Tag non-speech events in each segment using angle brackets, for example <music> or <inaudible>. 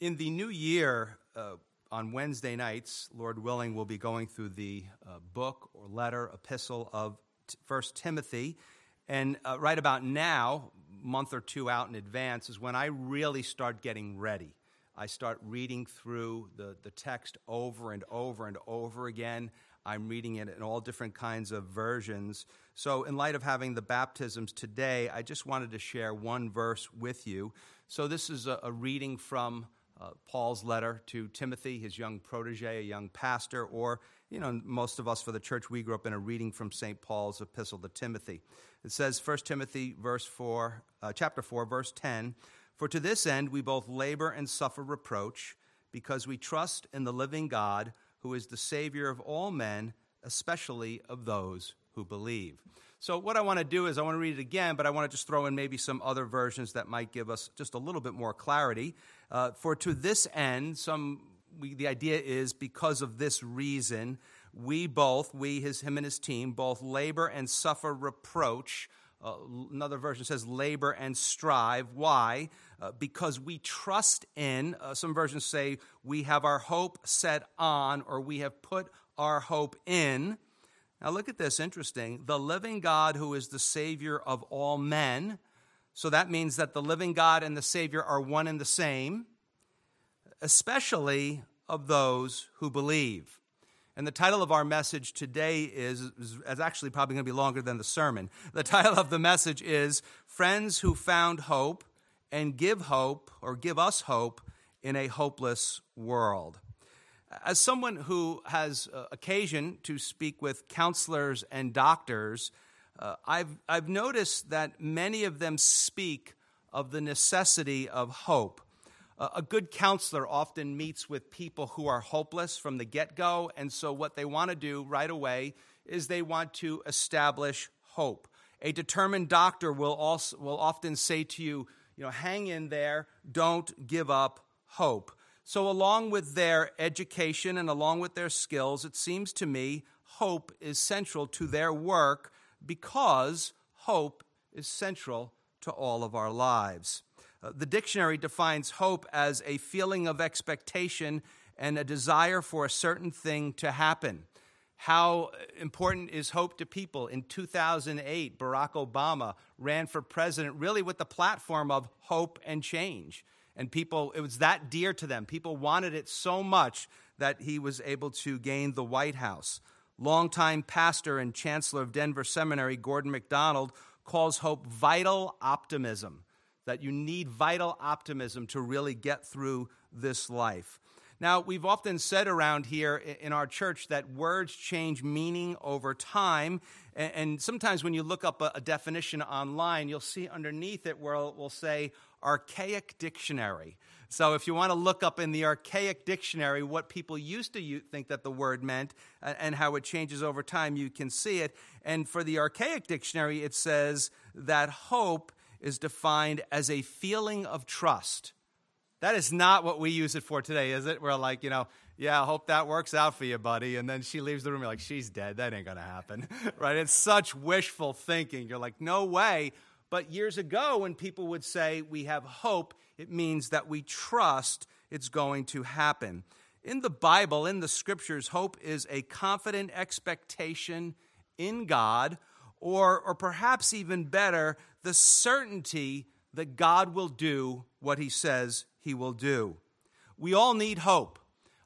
In the new year, uh, on Wednesday nights, Lord willing, we'll be going through the uh, book or letter, epistle of First Timothy. And uh, right about now, month or two out in advance, is when I really start getting ready. I start reading through the, the text over and over and over again. I'm reading it in all different kinds of versions. So, in light of having the baptisms today, I just wanted to share one verse with you. So, this is a, a reading from uh, Paul's letter to Timothy, his young protege, a young pastor, or, you know, most of us for the church, we grew up in a reading from St. Paul's epistle to Timothy. It says, 1 Timothy, verse 4, uh, chapter 4, verse 10 For to this end we both labor and suffer reproach, because we trust in the living God, who is the Savior of all men, especially of those who believe. So, what I want to do is I want to read it again, but I want to just throw in maybe some other versions that might give us just a little bit more clarity. Uh, for to this end, some we, the idea is because of this reason, we both, we, his, him and his team, both labor and suffer reproach. Uh, another version says labor and strive. Why? Uh, because we trust in, uh, some versions say we have our hope set on, or we have put our hope in now, look at this interesting. The living God who is the Savior of all men. So that means that the living God and the Savior are one and the same, especially of those who believe. And the title of our message today is, is, actually probably going to be longer than the sermon. The title of the message is Friends Who Found Hope and Give Hope or Give Us Hope in a Hopeless World. As someone who has uh, occasion to speak with counselors and doctors, uh, I've, I've noticed that many of them speak of the necessity of hope. Uh, a good counselor often meets with people who are hopeless from the get go, and so what they want to do right away is they want to establish hope. A determined doctor will, also, will often say to you, you know, hang in there, don't give up hope. So, along with their education and along with their skills, it seems to me hope is central to their work because hope is central to all of our lives. Uh, the dictionary defines hope as a feeling of expectation and a desire for a certain thing to happen. How important is hope to people? In 2008, Barack Obama ran for president really with the platform of hope and change. And people, it was that dear to them. People wanted it so much that he was able to gain the White House. Longtime pastor and chancellor of Denver Seminary, Gordon MacDonald, calls hope vital optimism, that you need vital optimism to really get through this life. Now, we've often said around here in our church that words change meaning over time. And sometimes when you look up a definition online, you'll see underneath it where it will say archaic dictionary. So if you want to look up in the archaic dictionary what people used to think that the word meant uh, and how it changes over time, you can see it. And for the archaic dictionary, it says that hope is defined as a feeling of trust. That is not what we use it for today, is it? We're like, you know, yeah, I hope that works out for you, buddy. And then she leaves the room, you're like, she's dead. That ain't going to happen, <laughs> right? It's such wishful thinking. You're like, no way. But years ago, when people would say we have hope, it means that we trust it's going to happen. In the Bible, in the scriptures, hope is a confident expectation in God, or, or perhaps even better, the certainty that God will do what he says he will do. We all need hope.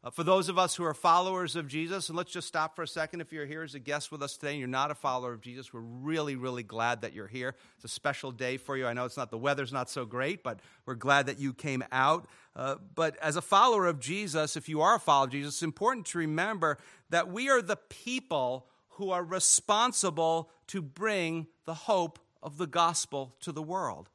Uh, for those of us who are followers of Jesus, and let's just stop for a second. If you're here as a guest with us today and you're not a follower of Jesus, we're really, really glad that you're here. It's a special day for you. I know it's not the weather's not so great, but we're glad that you came out. Uh, but as a follower of Jesus, if you are a follower of Jesus, it's important to remember that we are the people who are responsible to bring the hope of the gospel to the world.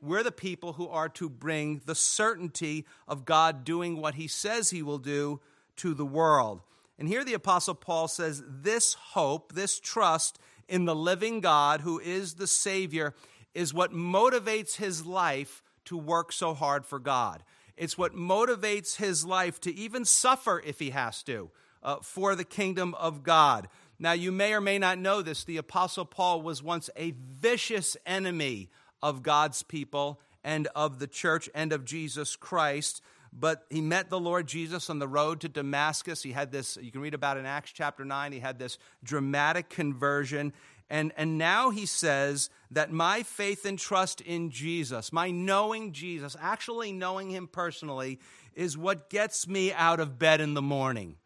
We're the people who are to bring the certainty of God doing what he says he will do to the world. And here the Apostle Paul says this hope, this trust in the living God who is the Savior, is what motivates his life to work so hard for God. It's what motivates his life to even suffer if he has to uh, for the kingdom of God. Now, you may or may not know this. The Apostle Paul was once a vicious enemy of God's people and of the church and of Jesus Christ. but he met the Lord Jesus on the road to Damascus. He had this, you can read about in Acts chapter 9, he had this dramatic conversion. And, and now he says that my faith and trust in Jesus, my knowing Jesus, actually knowing him personally, is what gets me out of bed in the morning.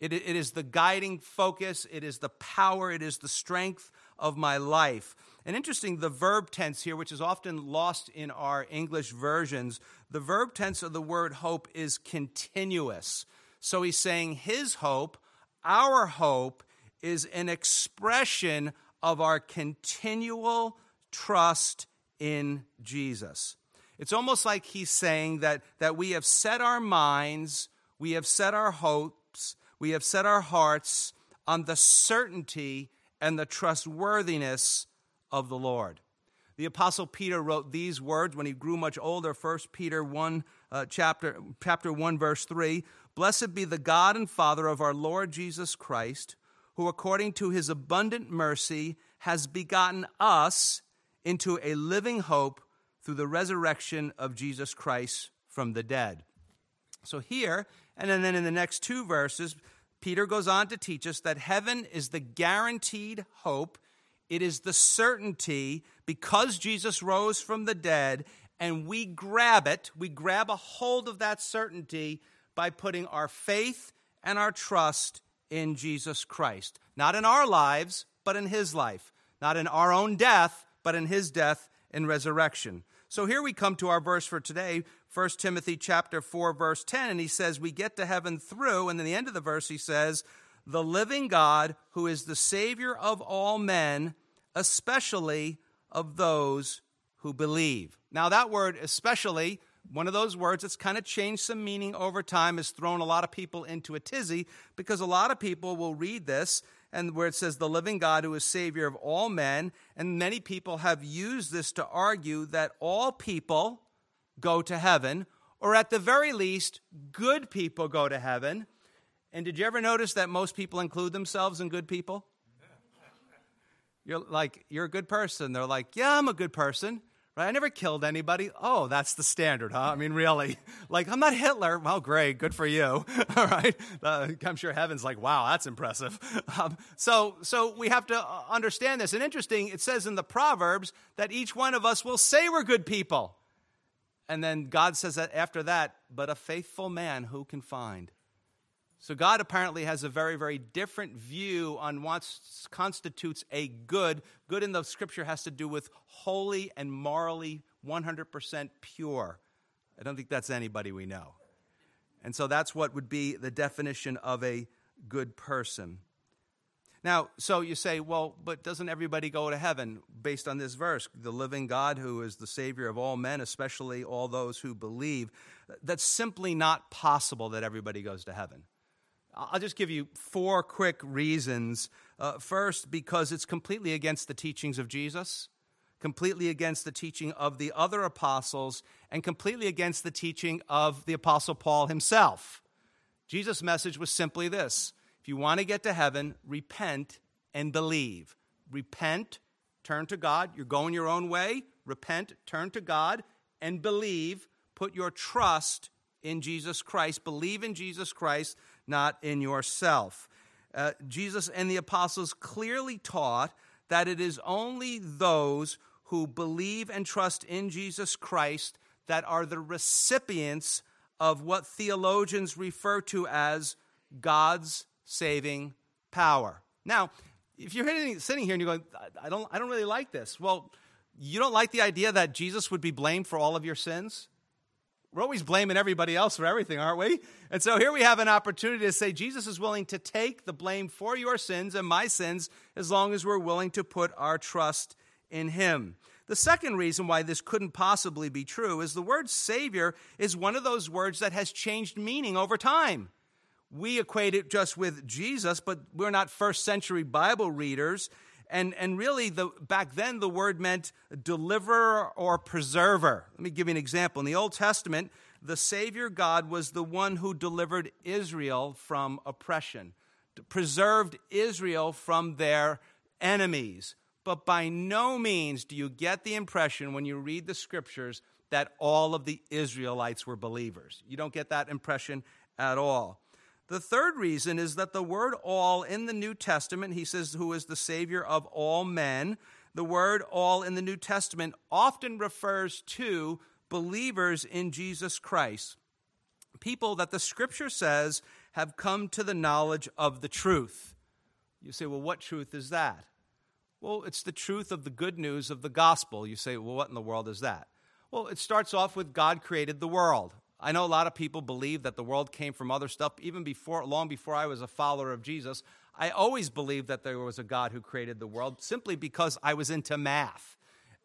It, it is the guiding focus, it is the power, it is the strength of my life. And interesting, the verb tense here, which is often lost in our English versions, the verb tense of the word hope is continuous. So he's saying his hope, our hope, is an expression of our continual trust in Jesus. It's almost like he's saying that, that we have set our minds, we have set our hopes, we have set our hearts on the certainty and the trustworthiness of the Lord. The apostle Peter wrote these words when he grew much older, 1 Peter 1 uh, chapter chapter 1 verse 3, "Blessed be the God and Father of our Lord Jesus Christ, who according to his abundant mercy has begotten us into a living hope through the resurrection of Jesus Christ from the dead." So here, and then in the next two verses, Peter goes on to teach us that heaven is the guaranteed hope it is the certainty because Jesus rose from the dead, and we grab it, we grab a hold of that certainty by putting our faith and our trust in Jesus Christ. Not in our lives, but in his life. Not in our own death, but in his death and resurrection. So here we come to our verse for today, 1 Timothy chapter 4 verse 10, and he says we get to heaven through and then the end of the verse he says the living God, who is the Savior of all men, especially of those who believe. Now, that word, especially, one of those words that's kind of changed some meaning over time, has thrown a lot of people into a tizzy because a lot of people will read this and where it says the living God who is Savior of all men, and many people have used this to argue that all people go to heaven, or at the very least, good people go to heaven and did you ever notice that most people include themselves in good people? You're like, you're a good person. They're like, yeah, I'm a good person. Right? I never killed anybody. Oh, that's the standard, huh? I mean, really? <laughs> Like, I'm not Hitler. Well, great. Good for you. <laughs> All right. Uh, I'm sure heaven's like, wow, that's impressive. <laughs> Um, so, so we have to uh, understand this. And interesting, it says in the Proverbs that each one of us will say we're good people. And then God says that after that, but a faithful man who can find? So, God apparently has a very, very different view on what constitutes a good. Good in the scripture has to do with holy and morally 100% pure. I don't think that's anybody we know. And so that's what would be the definition of a good person. Now, so you say, well, but doesn't everybody go to heaven based on this verse? The living God who is the Savior of all men, especially all those who believe. That's simply not possible that everybody goes to heaven. I'll just give you four quick reasons. Uh, first, because it's completely against the teachings of Jesus, completely against the teaching of the other apostles, and completely against the teaching of the apostle Paul himself. Jesus' message was simply this if you want to get to heaven, repent and believe. Repent, turn to God. You're going your own way. Repent, turn to God, and believe. Put your trust in Jesus Christ. Believe in Jesus Christ not in yourself. Uh, Jesus and the apostles clearly taught that it is only those who believe and trust in Jesus Christ that are the recipients of what theologians refer to as God's saving power. Now, if you're sitting here and you're going, I don't, I don't really like this. Well, you don't like the idea that Jesus would be blamed for all of your sins? We're always blaming everybody else for everything, aren't we? And so here we have an opportunity to say Jesus is willing to take the blame for your sins and my sins as long as we're willing to put our trust in Him. The second reason why this couldn't possibly be true is the word Savior is one of those words that has changed meaning over time. We equate it just with Jesus, but we're not first century Bible readers. And, and really, the, back then, the word meant deliverer or preserver. Let me give you an example. In the Old Testament, the Savior God was the one who delivered Israel from oppression, preserved Israel from their enemies. But by no means do you get the impression when you read the scriptures that all of the Israelites were believers. You don't get that impression at all. The third reason is that the word all in the New Testament, he says, who is the Savior of all men, the word all in the New Testament often refers to believers in Jesus Christ. People that the scripture says have come to the knowledge of the truth. You say, well, what truth is that? Well, it's the truth of the good news of the gospel. You say, well, what in the world is that? Well, it starts off with God created the world. I know a lot of people believe that the world came from other stuff even before long before I was a follower of Jesus. I always believed that there was a God who created the world simply because I was into math.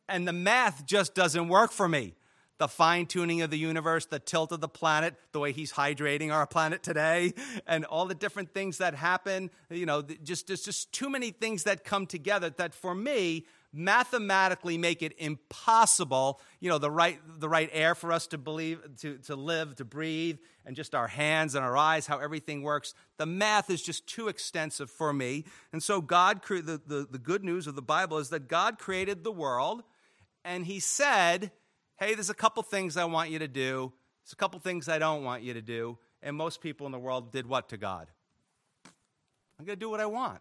And the math just doesn't work for me the fine tuning of the universe, the tilt of the planet, the way he's hydrating our planet today, <laughs> and all the different things that happen. You know, just there's just too many things that come together that for me mathematically make it impossible you know the right the right air for us to believe to, to live to breathe and just our hands and our eyes how everything works the math is just too extensive for me and so god the, the, the good news of the bible is that god created the world and he said hey, there's a couple things I want you to do, there's a couple things I don't want you to do. And most people in the world did what to God? I'm going to do what I want.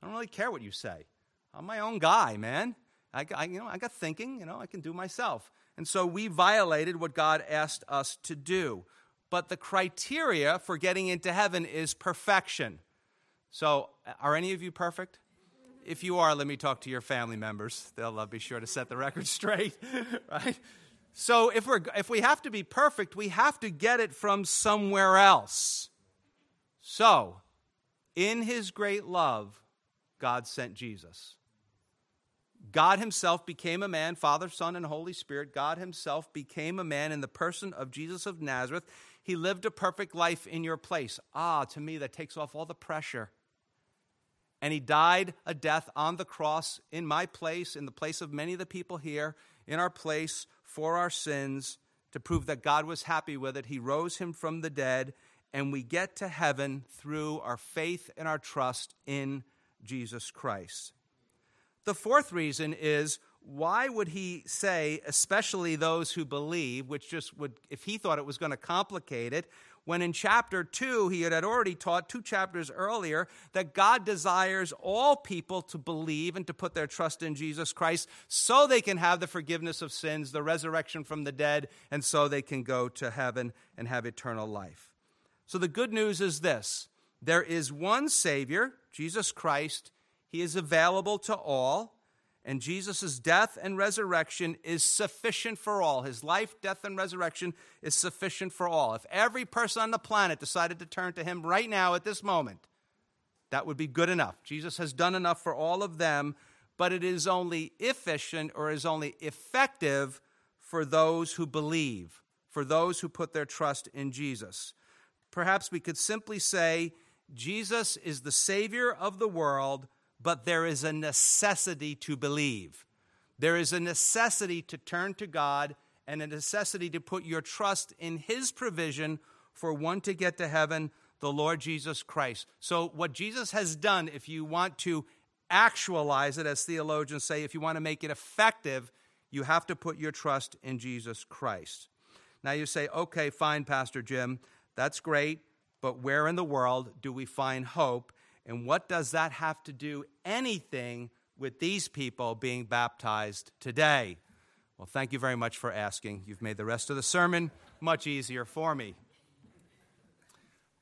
I don't really care what you say. I'm my own guy, man. I, I, you know, I got thinking, you know, I can do myself. And so we violated what God asked us to do. But the criteria for getting into heaven is perfection. So, are any of you perfect? If you are, let me talk to your family members. They'll uh, be sure to set the record <laughs> straight, right? So if, we're, if we have to be perfect, we have to get it from somewhere else. So, in his great love, God sent Jesus. God himself became a man, Father, Son, and Holy Spirit. God himself became a man in the person of Jesus of Nazareth. He lived a perfect life in your place. Ah, to me, that takes off all the pressure. And he died a death on the cross in my place, in the place of many of the people here, in our place for our sins to prove that God was happy with it. He rose him from the dead, and we get to heaven through our faith and our trust in Jesus Christ. The fourth reason is why would he say, especially those who believe, which just would, if he thought it was going to complicate it, when in chapter 2 he had already taught two chapters earlier that God desires all people to believe and to put their trust in Jesus Christ so they can have the forgiveness of sins, the resurrection from the dead, and so they can go to heaven and have eternal life. So the good news is this there is one Savior, Jesus Christ. He is available to all. And Jesus' death and resurrection is sufficient for all. His life, death, and resurrection is sufficient for all. If every person on the planet decided to turn to him right now at this moment, that would be good enough. Jesus has done enough for all of them, but it is only efficient or is only effective for those who believe, for those who put their trust in Jesus. Perhaps we could simply say, Jesus is the Savior of the world but there is a necessity to believe. There is a necessity to turn to God and a necessity to put your trust in His provision for one to get to heaven, the Lord Jesus Christ. So, what Jesus has done, if you want to actualize it, as theologians say, if you want to make it effective, you have to put your trust in Jesus Christ. Now, you say, okay, fine, Pastor Jim, that's great, but where in the world do we find hope? And what does that have to do anything with these people being baptized today? Well, thank you very much for asking. You've made the rest of the sermon much easier for me.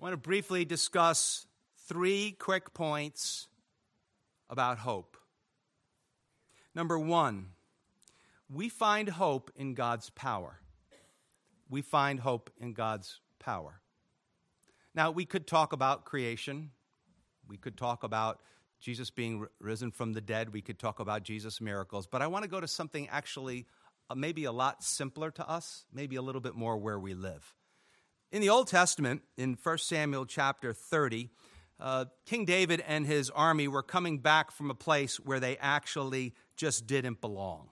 I want to briefly discuss three quick points about hope. Number one, we find hope in God's power. We find hope in God's power. Now, we could talk about creation. We could talk about Jesus being risen from the dead. We could talk about Jesus' miracles. But I want to go to something actually uh, maybe a lot simpler to us, maybe a little bit more where we live. In the Old Testament, in 1 Samuel chapter 30, uh, King David and his army were coming back from a place where they actually just didn't belong.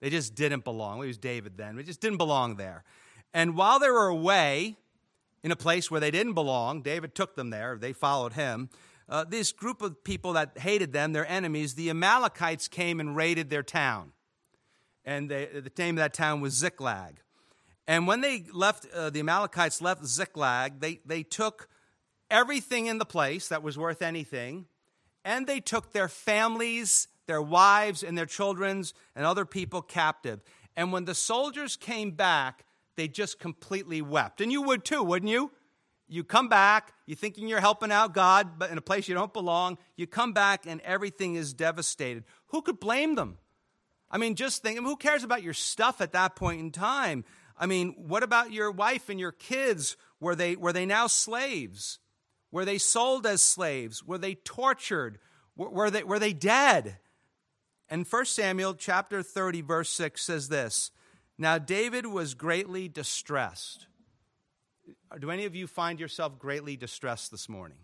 They just didn't belong. It was David then. They just didn't belong there. And while they were away in a place where they didn't belong, David took them there. They followed him uh, this group of people that hated them, their enemies, the Amalekites came and raided their town. and they, the name of that town was Ziklag. And when they left, uh, the Amalekites left Ziklag, they, they took everything in the place that was worth anything, and they took their families, their wives, and their children's and other people captive. And when the soldiers came back, they just completely wept. And you would too, wouldn't you? You come back, you're thinking you're helping out God, but in a place you don't belong. You come back and everything is devastated. Who could blame them? I mean, just think, who cares about your stuff at that point in time? I mean, what about your wife and your kids? Were they, were they now slaves? Were they sold as slaves? Were they tortured? Were they, were they dead? And 1 Samuel chapter 30, verse 6 says this Now David was greatly distressed. Do any of you find yourself greatly distressed this morning?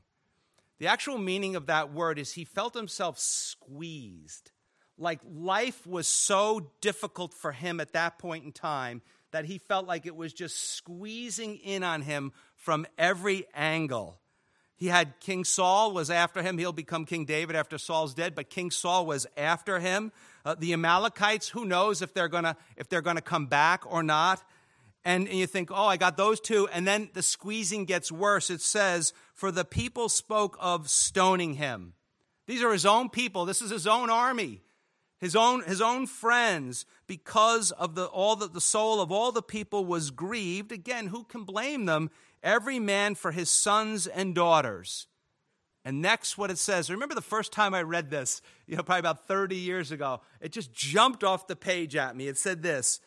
The actual meaning of that word is he felt himself squeezed. Like life was so difficult for him at that point in time that he felt like it was just squeezing in on him from every angle. He had King Saul was after him. He'll become King David after Saul's dead, but King Saul was after him. Uh, the Amalekites, who knows if they're gonna if they're gonna come back or not? And, and you think, oh, I got those two, and then the squeezing gets worse. It says, "For the people spoke of stoning him." These are his own people. This is his own army his own, his own friends, because of the, all that the soul of all the people was grieved. Again, who can blame them? Every man for his sons and daughters. And next, what it says. Remember the first time I read this, you know, probably about 30 years ago. It just jumped off the page at me. It said this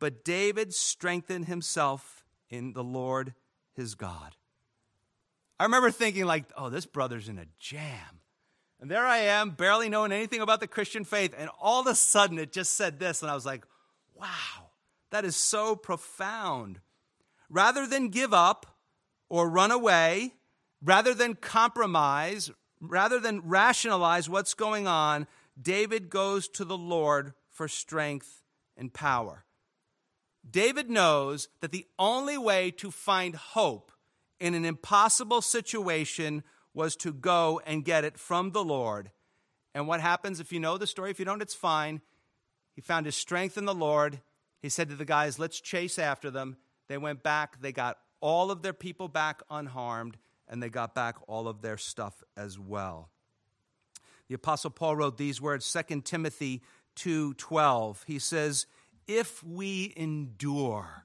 But David strengthened himself in the Lord his God. I remember thinking, like, oh, this brother's in a jam. And there I am, barely knowing anything about the Christian faith. And all of a sudden, it just said this. And I was like, wow, that is so profound. Rather than give up or run away, rather than compromise, rather than rationalize what's going on, David goes to the Lord for strength and power. David knows that the only way to find hope in an impossible situation was to go and get it from the Lord. And what happens if you know the story? If you don't, it's fine. He found his strength in the Lord. He said to the guys, Let's chase after them. They went back. They got all of their people back unharmed, and they got back all of their stuff as well. The apostle Paul wrote these words, 2 Timothy 2:12. He says, "If we endure,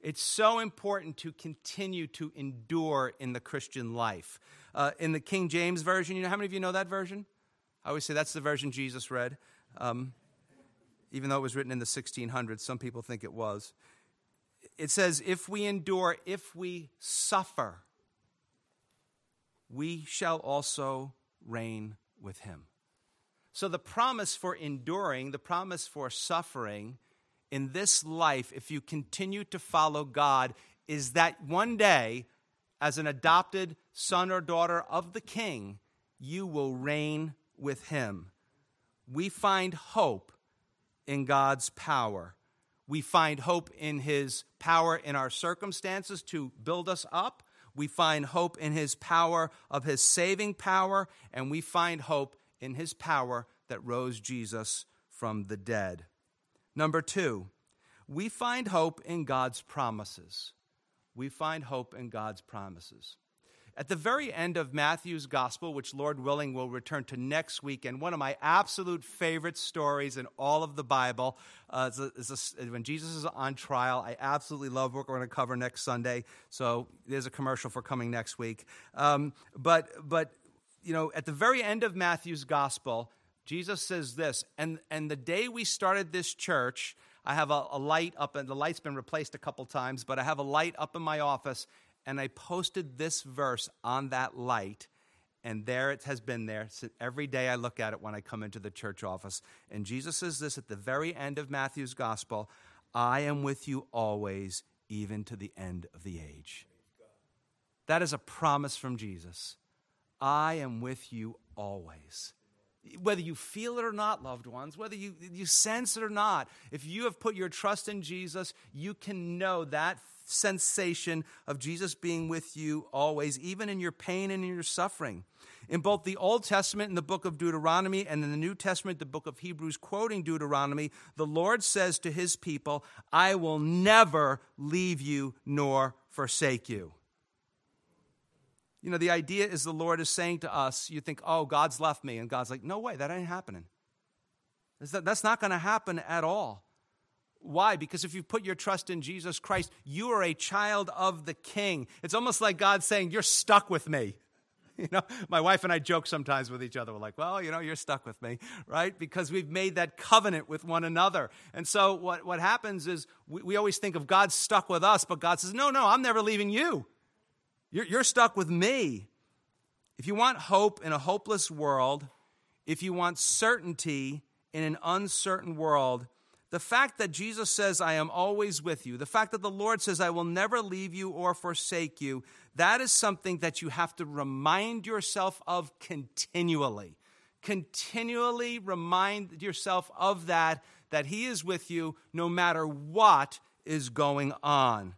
it's so important to continue to endure in the Christian life. Uh, in the King James Version, you know how many of you know that version? I always say that's the version Jesus read. Um, even though it was written in the 1600s, some people think it was. It says, If we endure, if we suffer, we shall also reign with him. So the promise for enduring, the promise for suffering in this life, if you continue to follow God, is that one day as an adopted son or daughter of the king, you will reign with him. We find hope in God's power. We find hope in his power in our circumstances to build us up. We find hope in his power of his saving power, and we find hope in his power that rose Jesus from the dead. Number two, we find hope in God's promises we find hope in God's promises. At the very end of Matthew's gospel, which Lord willing will return to next week, and one of my absolute favorite stories in all of the Bible uh, is, a, is a, when Jesus is on trial. I absolutely love what we're going to cover next Sunday. So there's a commercial for coming next week. Um, but, but, you know, at the very end of Matthew's gospel, Jesus says this, and, and the day we started this church, I have a, a light up, and the light's been replaced a couple times, but I have a light up in my office, and I posted this verse on that light, and there it has been there. So every day I look at it when I come into the church office. And Jesus says this at the very end of Matthew's gospel I am with you always, even to the end of the age. That is a promise from Jesus. I am with you always Whether you feel it or not, loved ones, whether you, you sense it or not, if you have put your trust in Jesus, you can know that sensation of Jesus being with you always, even in your pain and in your suffering. In both the Old Testament, in the book of Deuteronomy, and in the New Testament, the book of Hebrews, quoting Deuteronomy, the Lord says to his people, I will never leave you nor forsake you. You know, the idea is the Lord is saying to us, you think, oh, God's left me. And God's like, no way, that ain't happening. That's not going to happen at all. Why? Because if you put your trust in Jesus Christ, you are a child of the King. It's almost like God saying, You're stuck with me. <laughs> You know, my wife and I joke sometimes with each other. We're like, well, you know, you're stuck with me, right? Because we've made that covenant with one another. And so what, what happens is we, we always think of God stuck with us, but God says, no, no, I'm never leaving you. You're, you're stuck with me. If you want hope in a hopeless world, if you want certainty in an uncertain world, the fact that Jesus says, I am always with you, the fact that the Lord says, I will never leave you or forsake you, that is something that you have to remind yourself of continually. Continually remind yourself of that, that He is with you no matter what is going on.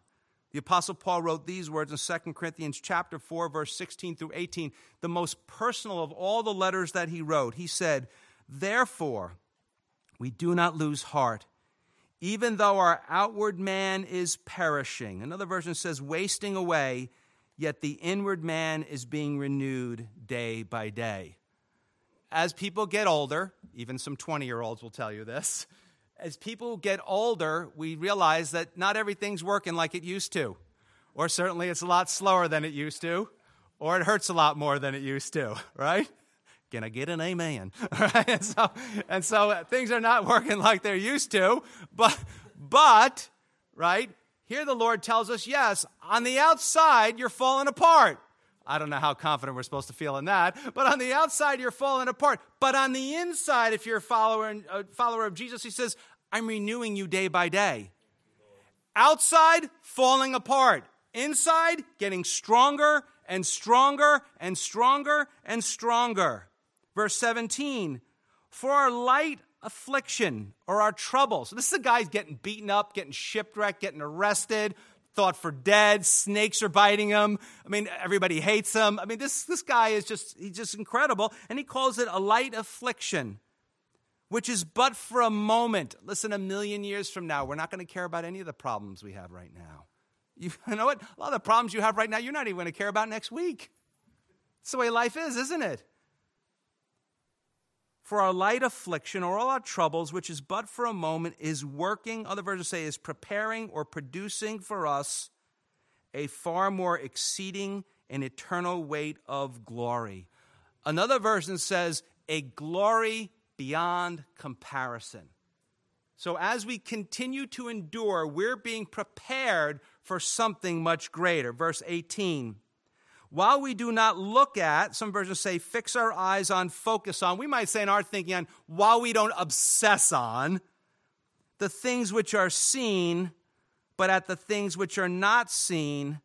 The apostle Paul wrote these words in 2 Corinthians chapter 4 verse 16 through 18, the most personal of all the letters that he wrote. He said, "Therefore, we do not lose heart, even though our outward man is perishing. Another version says, wasting away, yet the inward man is being renewed day by day. As people get older, even some 20 year olds will tell you this, as people get older, we realize that not everything's working like it used to. Or certainly it's a lot slower than it used to, or it hurts a lot more than it used to, <laughs> right? Can I get an amen? <laughs> Right? And so, and so uh, things are not <laughs> working like they're used to, but, but, right? Here the Lord tells us, yes, on the outside, you're falling apart. I don't know how confident we're supposed to feel in that, but on the outside, you're falling apart. But on the inside, if you're a follower, a follower of Jesus, he says, I'm renewing you day by day. Outside, falling apart. Inside, getting stronger and stronger and stronger and stronger. Verse 17, for our light affliction or our trouble. So this is a guy getting beaten up, getting shipwrecked, getting arrested, thought for dead, snakes are biting him. I mean, everybody hates him. I mean, this, this guy is just, he's just incredible. And he calls it a light affliction, which is but for a moment. Listen, a million years from now, we're not going to care about any of the problems we have right now. You, <laughs> you know what? A lot of the problems you have right now, you're not even going to care about next week. It's the way life is, isn't it? For our light affliction or all our troubles, which is but for a moment, is working, other versions say, is preparing or producing for us a far more exceeding and eternal weight of glory. Another version says, a glory beyond comparison. So as we continue to endure, we're being prepared for something much greater. Verse 18 while we do not look at, some versions say fix our eyes on, focus on, we might say in our thinking on, while we don't obsess on the things which are seen, but at the things which are not seen,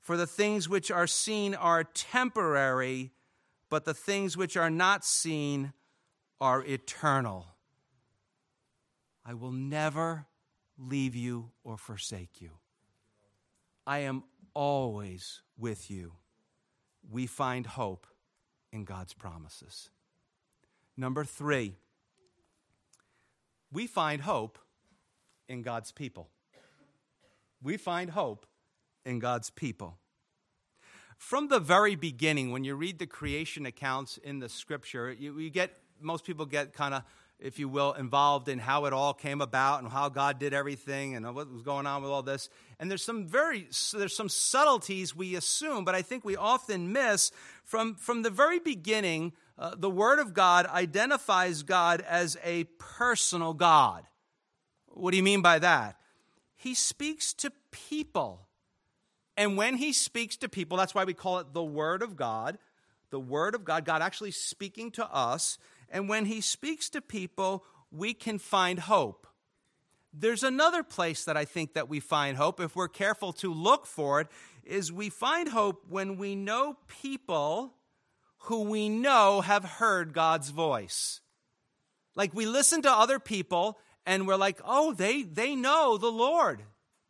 for the things which are seen are temporary, but the things which are not seen are eternal. I will never leave you or forsake you. I am always with you we find hope in God's promises. Number three, we find hope in God's people. We find hope in God's people. From the very beginning, when you read the creation accounts in the scripture, you, you get most people get kind of if you will, involved in how it all came about and how God did everything and what was going on with all this. And there's some very there's some subtleties we assume, but I think we often miss from from the very beginning. Uh, the Word of God identifies God as a personal God. What do you mean by that? He speaks to people. And when he speaks to people, that's why we call it the Word of God. The Word of God, God actually speaking to us. And when he speaks to people, we can find hope. There's another place that I think that we find hope if we're careful to look for it is we find hope when we know people who we know have heard God's voice. Like we listen to other people and we're like, oh, they, they know the Lord.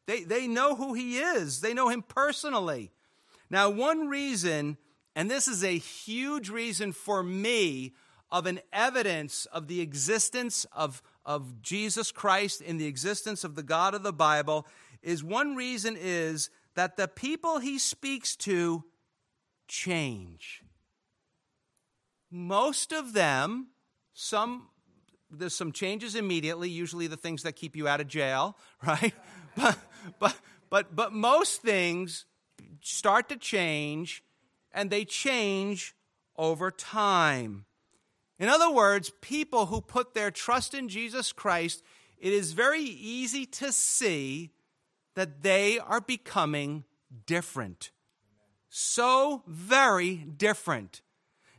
They, they know who He is, they know Him personally. Now, one reason, and this is a huge reason for me of an evidence of the existence of, of Jesus Christ in the existence of the God of the Bible, is one reason is that the people He speaks to change. Most of them, some there's some changes immediately, usually the things that keep you out of jail, <laughs> right? But, but, but, but most things start to change, and they change over time. In other words, people who put their trust in Jesus Christ, it is very easy to see that they are becoming different. So very different.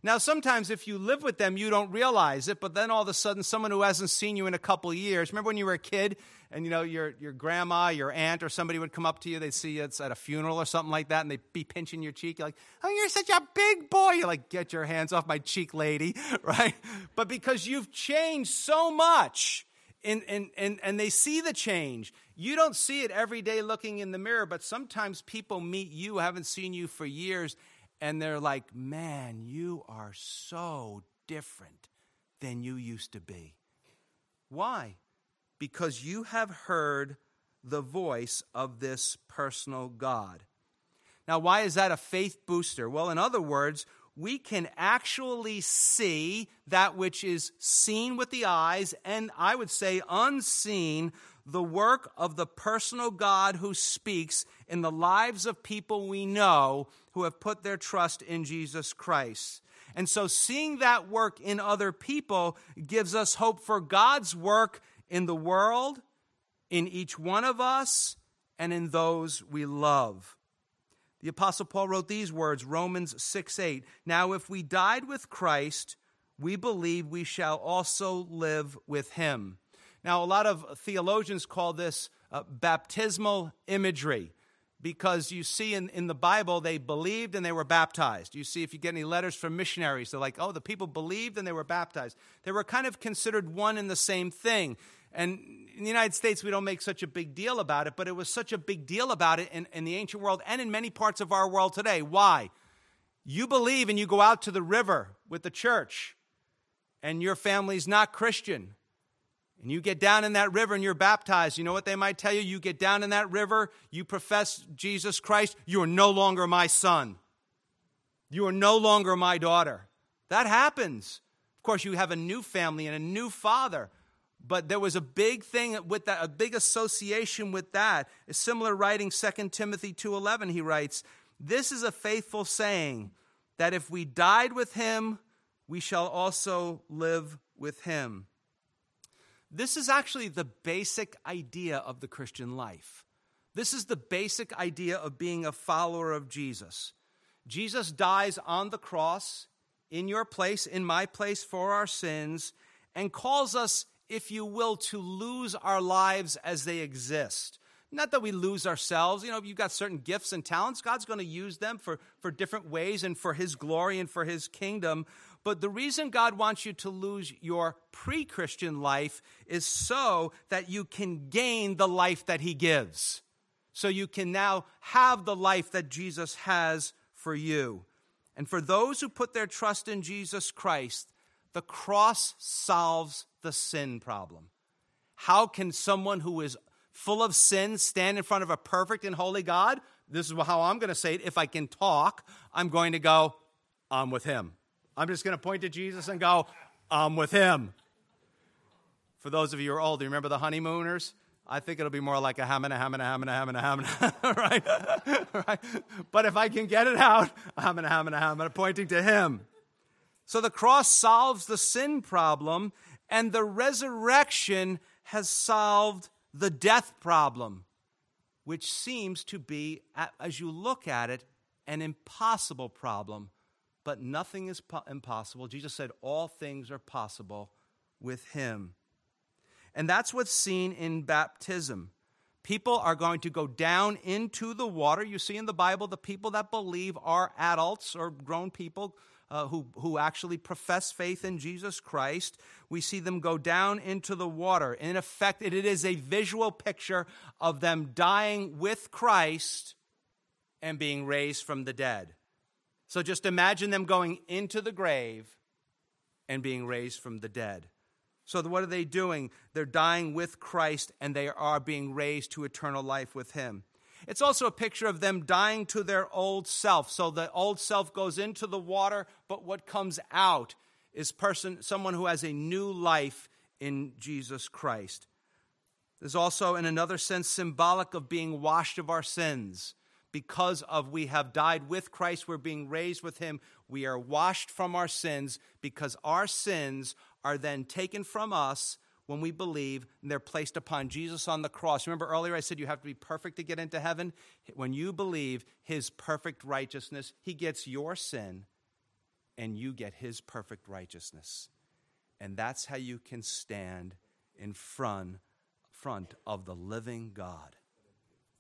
Now, sometimes if you live with them, you don't realize it, but then all of a sudden, someone who hasn't seen you in a couple years, remember when you were a kid and you know your, your grandma, your aunt, or somebody would come up to you, they'd see you at a funeral or something like that, and they'd be pinching your cheek. You're like, oh, you're such a big boy. You're like, get your hands off my cheek, lady, <laughs> right? But because you've changed so much, and, and, and, and they see the change. You don't see it every day looking in the mirror, but sometimes people meet you, haven't seen you for years, and they're like, man, you are so different than you used to be. Why? Because you have heard the voice of this personal God. Now, why is that a faith booster? Well, in other words, we can actually see that which is seen with the eyes and I would say unseen the work of the personal God who speaks in the lives of people we know who have put their trust in Jesus Christ. And so, seeing that work in other people gives us hope for God's work in the world, in each one of us, and in those we love. The Apostle Paul wrote these words Romans 6 8. Now, if we died with Christ, we believe we shall also live with him. Now, a lot of theologians call this uh, baptismal imagery because you see in, in the Bible, they believed and they were baptized. You see, if you get any letters from missionaries, they're like, oh, the people believed and they were baptized. They were kind of considered one and the same thing. And in the United States, we don't make such a big deal about it, but it was such a big deal about it in, in the ancient world and in many parts of our world today. Why? You believe and you go out to the river with the church, and your family's not Christian and you get down in that river and you're baptized, you know what they might tell you? You get down in that river, you profess Jesus Christ, you are no longer my son. You are no longer my daughter. That happens. Of course, you have a new family and a new father. But there was a big thing with that, a big association with that. A similar writing, 2 Timothy 2.11, he writes, This is a faithful saying, that if we died with him, we shall also live with him. This is actually the basic idea of the Christian life. This is the basic idea of being a follower of Jesus. Jesus dies on the cross in your place, in my place for our sins, and calls us, if you will, to lose our lives as they exist. Not that we lose ourselves. You know, you've got certain gifts and talents. God's going to use them for, for different ways and for His glory and for His kingdom. But the reason God wants you to lose your pre Christian life is so that you can gain the life that He gives. So you can now have the life that Jesus has for you. And for those who put their trust in Jesus Christ, the cross solves the sin problem. How can someone who is full of sin stand in front of a perfect and holy God? This is how I'm going to say it. If I can talk, I'm going to go, I'm with him. I'm just going to point to Jesus and go, I'm with him. For those of you who are old, you remember the honeymooners? I think it'll be more like a ham and a ham and a ham a ham a ham <laughs> right? <laughs> right? But if I can get it out, ham and a ham a ham pointing to him. So the cross solves the sin problem, and the resurrection has solved the death problem, which seems to be, as you look at it, an impossible problem but nothing is po- impossible. Jesus said, All things are possible with him. And that's what's seen in baptism. People are going to go down into the water. You see in the Bible, the people that believe are adults or grown people uh, who, who actually profess faith in Jesus Christ. We see them go down into the water. In effect, it is a visual picture of them dying with Christ and being raised from the dead. So just imagine them going into the grave and being raised from the dead. So, what are they doing? They're dying with Christ and they are being raised to eternal life with Him. It's also a picture of them dying to their old self. So the old self goes into the water, but what comes out is person someone who has a new life in Jesus Christ. There's also in another sense symbolic of being washed of our sins. Because of we have died with Christ, we're being raised with him. We are washed from our sins because our sins are then taken from us when we believe and they're placed upon Jesus on the cross. Remember earlier I said you have to be perfect to get into heaven? When you believe his perfect righteousness, he gets your sin and you get his perfect righteousness. And that's how you can stand in front, front of the living God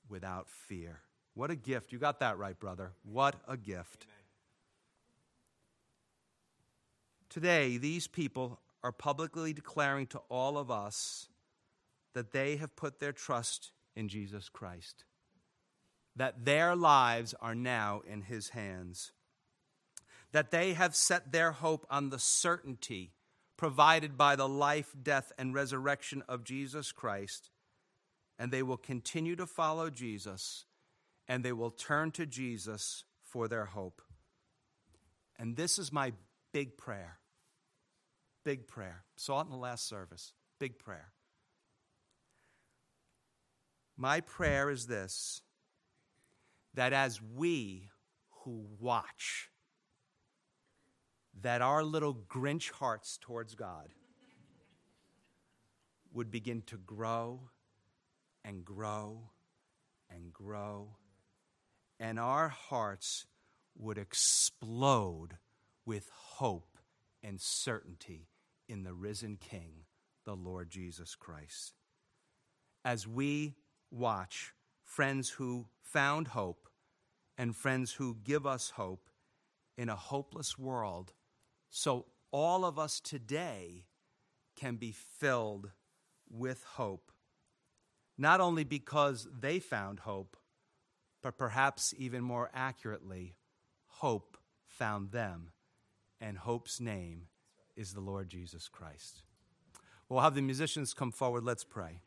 without fear. What a gift. You got that right, brother. What a gift. Amen. Today, these people are publicly declaring to all of us that they have put their trust in Jesus Christ, that their lives are now in His hands, that they have set their hope on the certainty provided by the life, death, and resurrection of Jesus Christ, and they will continue to follow Jesus and they will turn to Jesus for their hope. And this is my big prayer Big prayer. Saw it in the last service. Big prayer. My prayer is this that as we who watch, that our little Grinch hearts towards God would begin to grow and grow and grow, and our hearts would explode with hope and certainty in the risen King, the Lord Jesus Christ. As we watch friends who found hope and friends who give us hope in a hopeless world, so all of us today can be filled with hope. Not only because they found hope, but perhaps even more accurately, hope found them, and hope's name is the Lord Jesus Christ. We'll have the musicians come forward. Let's pray.